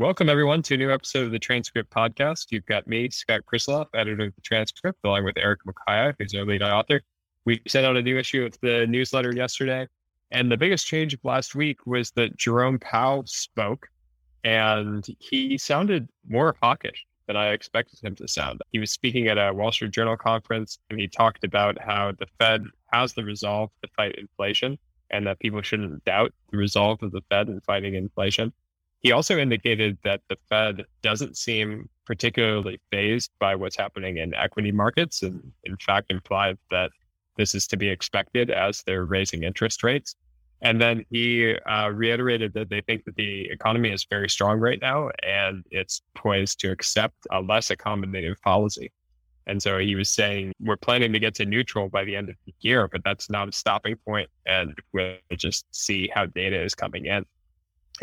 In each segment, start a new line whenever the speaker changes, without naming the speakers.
Welcome, everyone, to a new episode of the Transcript Podcast. You've got me, Scott Krisiloff, editor of the Transcript, along with Eric Mukaya, who's our lead author. We sent out a new issue of the newsletter yesterday. And the biggest change of last week was that Jerome Powell spoke and he sounded more hawkish than I expected him to sound. He was speaking at a Wall Street Journal conference and he talked about how the Fed has the resolve to fight inflation and that people shouldn't doubt the resolve of the Fed in fighting inflation. He also indicated that the Fed doesn't seem particularly fazed by what's happening in equity markets and in fact implied that this is to be expected as they're raising interest rates. And then he uh, reiterated that they think that the economy is very strong right now and it's poised to accept a less accommodative policy. And so he was saying, we're planning to get to neutral by the end of the year, but that's not a stopping point, And we'll just see how data is coming in.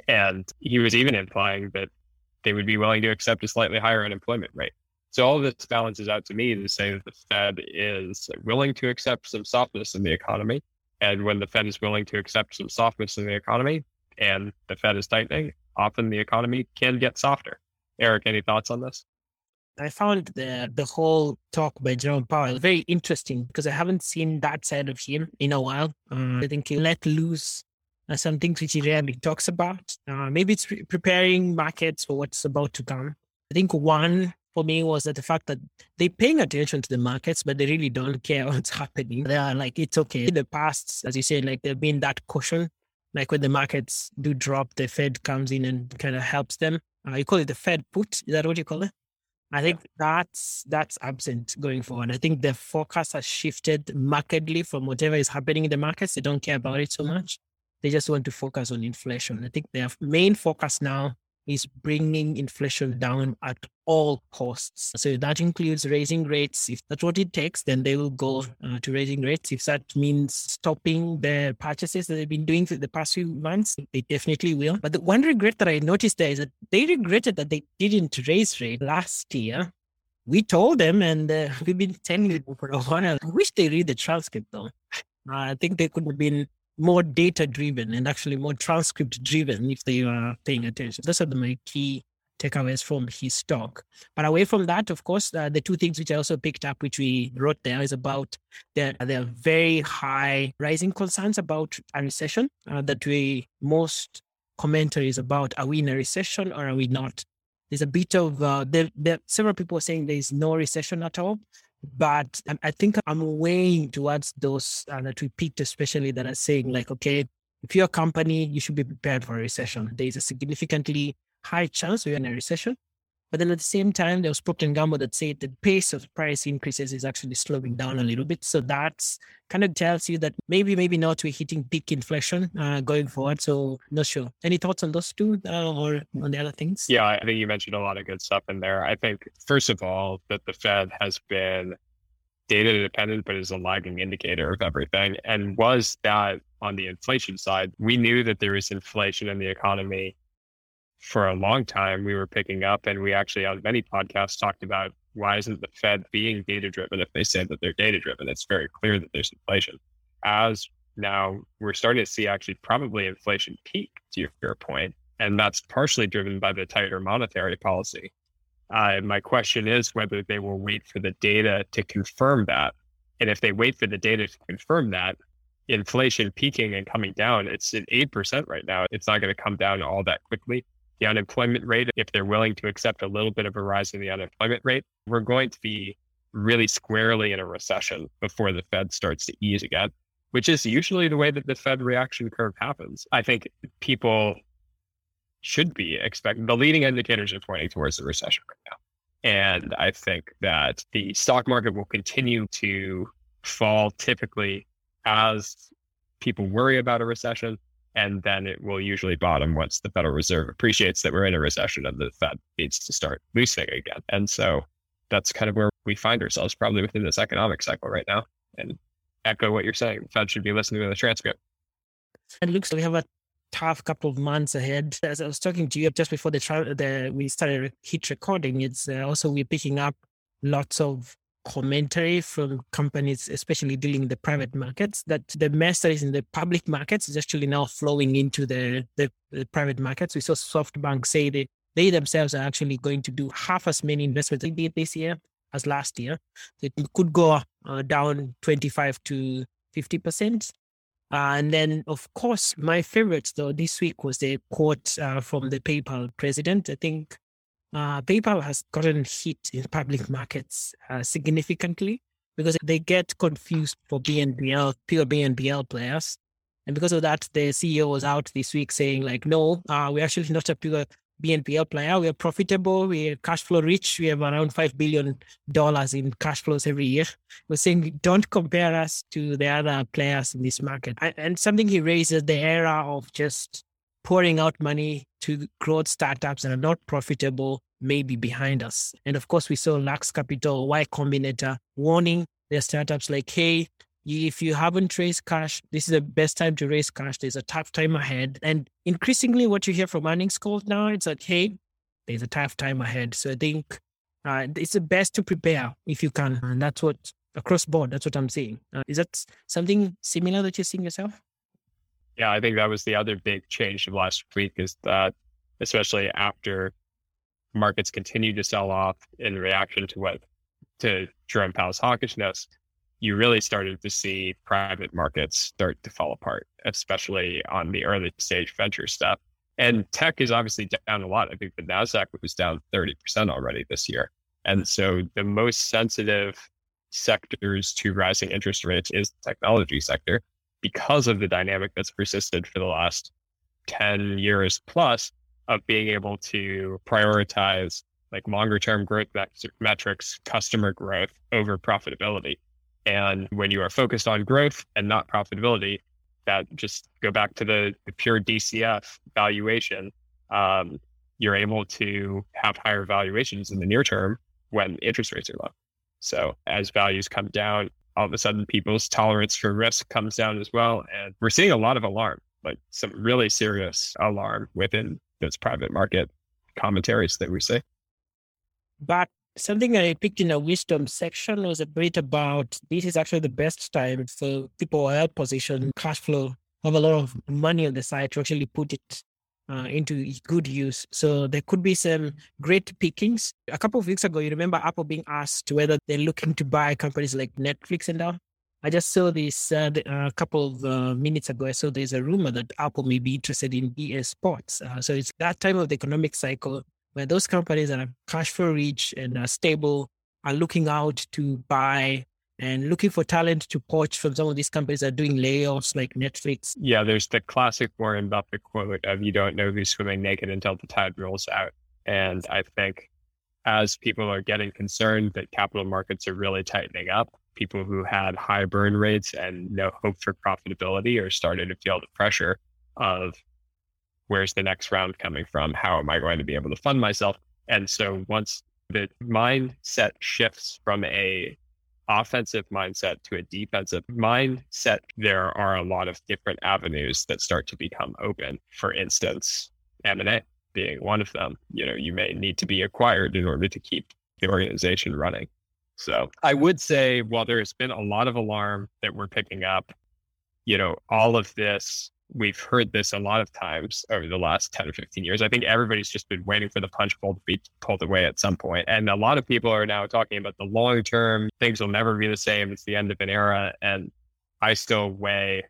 And he was even implying that they would be willing to accept a slightly higher unemployment rate. So all of this balances out to me to say that the Fed is willing to accept some softness in the economy. And when the Fed is willing to accept some softness in the economy and the Fed is tightening, often the economy can get softer. Eric, any thoughts on this?
I found the the whole talk by Jerome Powell very interesting because I haven't seen that side of him in a while. Uh, I think he let loose uh, some things which he rarely talks about. Uh, maybe it's pre- preparing markets for what's about to come. I think one for me was that the fact that they're paying attention to the markets, but they really don't care what's happening. They are like, it's okay. In the past, as you said, like there's been that caution. Like when the markets do drop, the Fed comes in and kind of helps them. Uh, you call it the Fed put. Is that what you call it? I think that's that's absent going forward. I think the forecast has shifted markedly from whatever is happening in the markets. They don't care about it so much. They just want to focus on inflation. I think their main focus now is bringing inflation down at all costs. So that includes raising rates. If that's what it takes, then they will go uh, to raising rates. If that means stopping the purchases that they've been doing for the past few months, they definitely will. But the one regret that I noticed there is that they regretted that they didn't raise rate last year. We told them, and uh, we've been telling them for a while. I wish they read the transcript though. Uh, I think they could have been more data driven and actually more transcript driven if they are paying attention. Those are the, my key takeaways from his talk. But away from that, of course, uh, the two things which I also picked up, which we wrote there, is about the, the very high rising concerns about a recession uh, that we most commentaries about are we in a recession or are we not? There's a bit of uh, there, there several people saying there is no recession at all. But I think I'm weighing towards those uh, that we picked, especially that are saying, like, okay, if you're a company, you should be prepared for a recession. There is a significantly high chance we're in a recession. But then at the same time, there was Procter & Gamble that said the pace of price increases is actually slowing down a little bit. So that's kind of tells you that maybe, maybe not we're hitting peak inflation uh, going forward. So not sure. Any thoughts on those two uh, or on the other things?
Yeah, I think you mentioned a lot of good stuff in there. I think, first of all, that the Fed has been data dependent, but is a lagging indicator of everything. And was that on the inflation side, we knew that there was inflation in the economy for a long time we were picking up and we actually on many podcasts talked about why isn't the fed being data driven if they say that they're data driven it's very clear that there's inflation. As now we're starting to see actually probably inflation peak to your point and that's partially driven by the tighter monetary policy. Uh, my question is whether they will wait for the data to confirm that and if they wait for the data to confirm that inflation peaking and coming down it's at 8% right now. It's not going to come down all that quickly the unemployment rate, if they're willing to accept a little bit of a rise in the unemployment rate, we're going to be really squarely in a recession before the Fed starts to ease again, which is usually the way that the Fed reaction curve happens. I think people should be expecting the leading indicators are pointing towards a recession right now. And I think that the stock market will continue to fall typically as people worry about a recession and then it will usually bottom once the Federal Reserve appreciates that we're in a recession and the Fed needs to start loosening again. And so that's kind of where we find ourselves probably within this economic cycle right now. And echo what you're saying, the Fed should be listening to the transcript.
It looks like we have a tough couple of months ahead. As I was talking to you just before the, the we started hit recording, it's uh, also we're picking up lots of commentary from companies, especially dealing in the private markets, that the mess that is in the public markets is actually now flowing into the, the, the private markets. We saw SoftBank say they, they themselves are actually going to do half as many investments they did this year as last year. It could go uh, down 25 to 50%. Uh, and then, of course, my favorite though this week was the quote uh, from the PayPal president. I think uh, PayPal has gotten hit in public markets uh, significantly because they get confused for BNPL, pure BNPL players. And because of that, the CEO was out this week saying, like, no, uh, we're actually not a pure BNPL player. We are profitable. We are cash flow rich. We have around $5 billion in cash flows every year. We're saying don't compare us to the other players in this market. And something he raises the era of just pouring out money to growth startups that are not profitable may be behind us. And of course, we saw Lux Capital, Y Combinator warning their startups like, hey, if you haven't raised cash, this is the best time to raise cash. There's a tough time ahead. And increasingly, what you hear from earnings calls now, it's like, hey, there's a tough time ahead. So I think uh, it's the best to prepare if you can. And that's what across board, that's what I'm seeing. Uh, is that something similar that you're seeing yourself?
Yeah, I think that was the other big change of last week is that, especially after markets continue to sell off in reaction to what to Jerome Powell's hawkishness, you really started to see private markets start to fall apart, especially on the early stage venture stuff. And tech is obviously down a lot. I think the NASDAQ was down 30% already this year. And so the most sensitive sectors to rising interest rates is the technology sector because of the dynamic that's persisted for the last 10 years plus of being able to prioritize like longer term growth metrics, customer growth over profitability. And when you are focused on growth and not profitability, that just go back to the, the pure DCF valuation, um, you're able to have higher valuations in the near term when interest rates are low. So as values come down, all of a sudden people's tolerance for risk comes down as well. And we're seeing a lot of alarm, like some really serious alarm within those private market commentaries that we see.
But something that I picked in a wisdom section was a bit about this is actually the best time for people well position cash flow have a lot of money on the side to actually put it uh, into good use. So there could be some great pickings. A couple of weeks ago, you remember Apple being asked whether they're looking to buy companies like Netflix and all. I just saw this uh, a couple of uh, minutes ago. I saw there's a rumor that Apple may be interested in EA Sports. Uh, so it's that time of the economic cycle where those companies that are cash flow rich and are stable are looking out to buy and looking for talent to poach from some of these companies that are doing layoffs like Netflix.
Yeah, there's the classic Warren Buffett quote of you don't know who's swimming naked until the tide rolls out. And I think as people are getting concerned that capital markets are really tightening up, people who had high burn rates and no hope for profitability are starting to feel the pressure of where's the next round coming from? How am I going to be able to fund myself? And so once the mindset shifts from a offensive mindset to a defensive mindset, there are a lot of different avenues that start to become open. For instance, M&A being one of them. You know, you may need to be acquired in order to keep the organization running. So I would say while there's been a lot of alarm that we're picking up, you know, all of this we've heard this a lot of times over the last 10 or 15 years. I think everybody's just been waiting for the punch bowl to be pulled away at some point. And a lot of people are now talking about the long term, things will never be the same. It's the end of an era. And I still weigh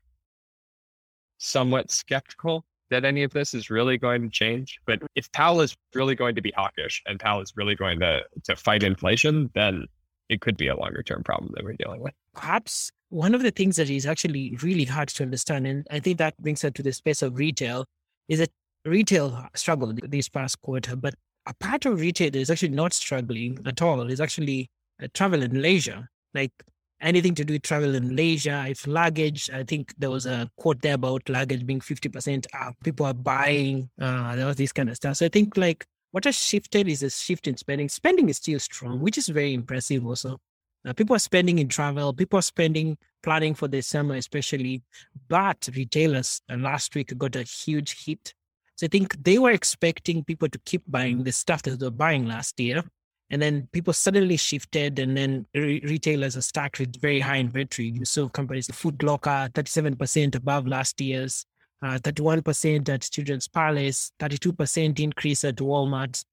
somewhat skeptical that any of this is really going to change. But if Powell is really going to be hawkish and Powell is really going to, to fight inflation, then it could be a longer term problem that we're dealing with.
Perhaps one of the things that is actually really hard to understand, and I think that brings us to the space of retail, is that retail struggled this past quarter, but a part of retail is actually not struggling at all. It's actually uh, travel and leisure, like anything to do with travel and leisure. If luggage, I think there was a quote there about luggage being 50% up. People are buying, uh, there was this kind of stuff. So I think like what has shifted is a shift in spending. Spending is still strong, which is very impressive also. Uh, people are spending in travel, people are spending planning for the summer, especially. But retailers uh, last week got a huge hit. So I think they were expecting people to keep buying the stuff that they were buying last year. And then people suddenly shifted, and then re- retailers are stuck with very high inventory. You saw companies, Foot Locker, 37% above last year's. uh, 31% at Children's Place, 32% increase at Walmart,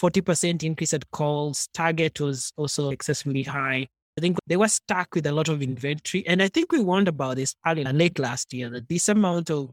40% increase at Kohl's. Target was also excessively high. I think they were stuck with a lot of inventory. And I think we warned about this early late last year that this amount of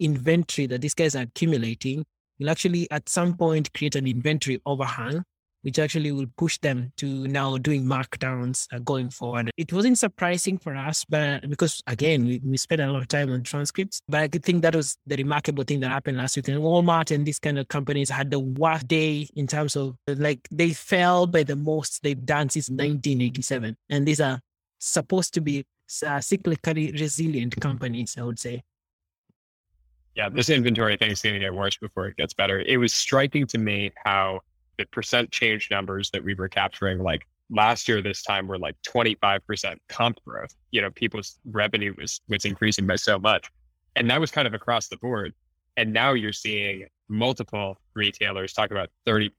inventory that these guys are accumulating will actually at some point create an inventory overhang which actually will push them to now doing markdowns uh, going forward. It wasn't surprising for us, but because again, we, we spent a lot of time on transcripts, but I think that was the remarkable thing that happened last week. And Walmart and these kind of companies had the worst day in terms of like they fell by the most they've done since 1987. And these are supposed to be uh, cyclically resilient companies, I would say.
Yeah, this inventory thing is going to get worse before it gets better. It was striking to me how the percent change numbers that we were capturing, like last year, this time were like 25% comp growth. You know, people's revenue was, was increasing by so much. And that was kind of across the board. And now you're seeing multiple retailers talk about 30%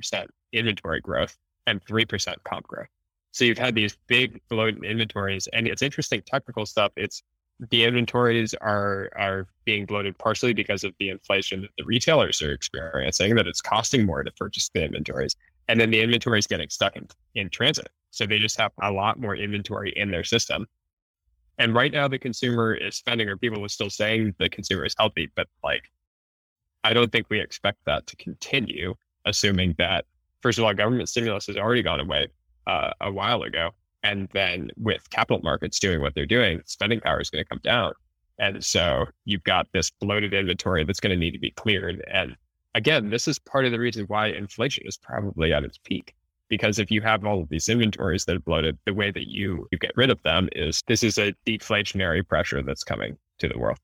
inventory growth and 3% comp growth. So you've had these big bloated inventories and it's interesting technical stuff. It's the inventories are are being bloated partially because of the inflation that the retailers are experiencing that it's costing more to purchase the inventories and then the inventory is getting stuck in, in transit. So they just have a lot more inventory in their system. And right now the consumer is spending or people are still saying the consumer is healthy but like i don't think we expect that to continue assuming that first of all government stimulus has already gone away uh, a while ago and then with capital markets doing what they're doing, spending power is going to come down. And so you've got this bloated inventory that's going to need to be cleared. And again, this is part of the reason why inflation is probably at its peak. Because if you have all of these inventories that are bloated, the way that you, you get rid of them is this is a deflationary pressure that's coming to the world.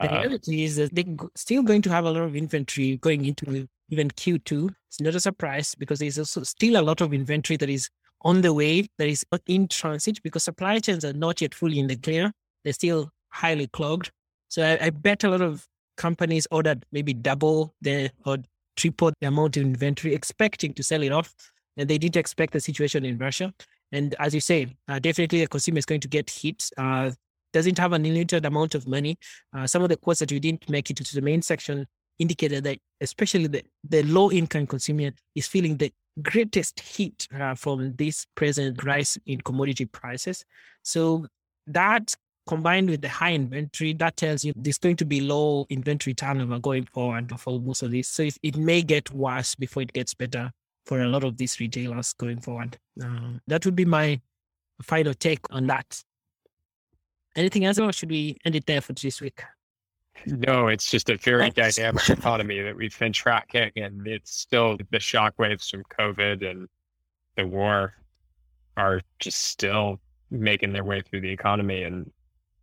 The uh, reality is that they're still going to have a lot of inventory going into even Q2. It's not a surprise because there's also still a lot of inventory that is on the way that is in transit because supply chains are not yet fully in the clear. They're still highly clogged. So I, I bet a lot of companies ordered maybe double the or triple the amount of inventory, expecting to sell it off. And they didn't expect the situation in Russia. And as you say, uh, definitely the consumer is going to get hit. Uh, doesn't have an unlimited amount of money. Uh, some of the quotes that we didn't make it to the main section indicated that especially the, the low income consumer is feeling the greatest hit uh, from this present rise in commodity prices. So that combined with the high inventory, that tells you there's going to be low inventory turnover going forward for most of this. So it, it may get worse before it gets better for a lot of these retailers going forward. Uh, that would be my final take on that. Anything else, or should we end it there for this week?
No, it's just a very dynamic economy that we've been tracking, and it's still the shockwaves from COVID and the war are just still making their way through the economy, and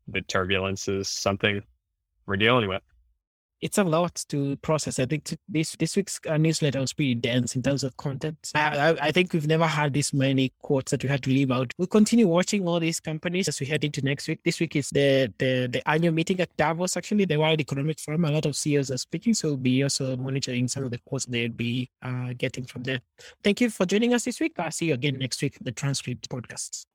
the turbulence is something we're dealing with
it's a lot to process. I think this this week's uh, newsletter was pretty dense in terms of content. I, I, I, think we've never had this many quotes that we had to leave out. We'll continue watching all these companies as we head into next week. This week is the the, the annual meeting at Davos, actually, the World Economic Forum. A lot of CEOs are speaking, so we'll be also monitoring some of the quotes they'll be uh, getting from there. Thank you for joining us this week. I'll see you again next week, the Transcript Podcasts.